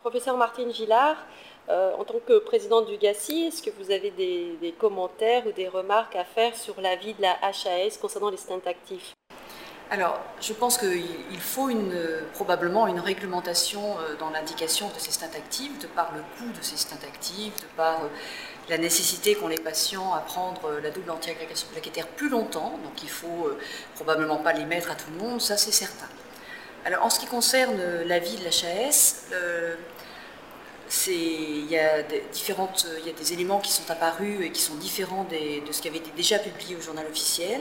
Professeur Martine Gillard, euh, en tant que présidente du GACI, est-ce que vous avez des, commentaires ou des remarques à faire sur l'avis de la HAS concernant les stints actifs? Alors, je pense qu'il faut probablement une réglementation euh, dans l'indication de ces stints actifs, de par le coût de ces stints actifs, de par euh, la nécessité qu'ont les patients à prendre la double antiagrégation plaquettaire plus longtemps. Donc, il faut probablement pas les mettre à tout le monde, ça c'est certain. Alors, en ce qui concerne l'avis de la HAS, il y, a des différentes, il y a des éléments qui sont apparus et qui sont différents de ce qui avait été déjà publié au journal officiel,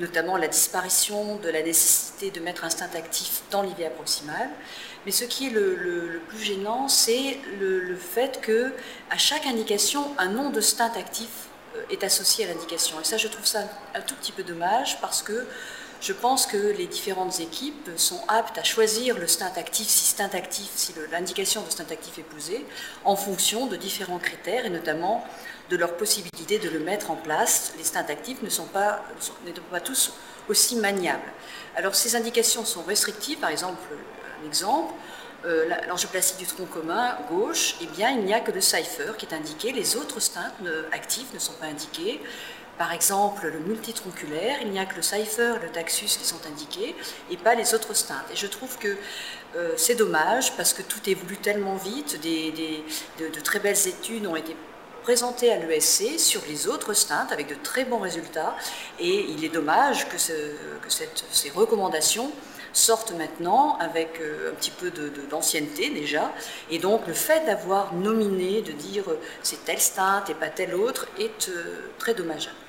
notamment la disparition de la nécessité de mettre un stint actif dans l'IVA proximal. Mais ce qui est le, plus gênant, c'est le, fait que à chaque indication, un nom de stint actif euh, est associé à l'indication. Et ça, je trouve ça un tout petit peu dommage parce que je pense que les différentes équipes sont aptes à choisir le stint actif, si l'indication de stint actif est posée, en fonction de différents critères et notamment de leur possibilité de le mettre en place. Les stints actifs ne sont pas, tous aussi maniables. Alors ces indications sont restrictives, par exemple, un exemple, euh, du tronc commun gauche, eh bien, il n'y a que le cipher qui est indiqué, les autres stints actifs ne sont pas indiqués. Par exemple, le multitronculaire, il n'y a que le cipher, le taxus qui sont indiqués et pas les autres steintes. Et je trouve que euh, c'est dommage parce que tout évolue tellement vite. de, très belles études ont été présentées à l'ESC sur les autres steintes avec de très bons résultats. Et il est dommage que, ces recommandations sortent maintenant avec euh, un petit peu d'ancienneté déjà. Et donc le fait d'avoir nominé, de dire euh, c'est tel stint et pas tel autre, est très dommageable.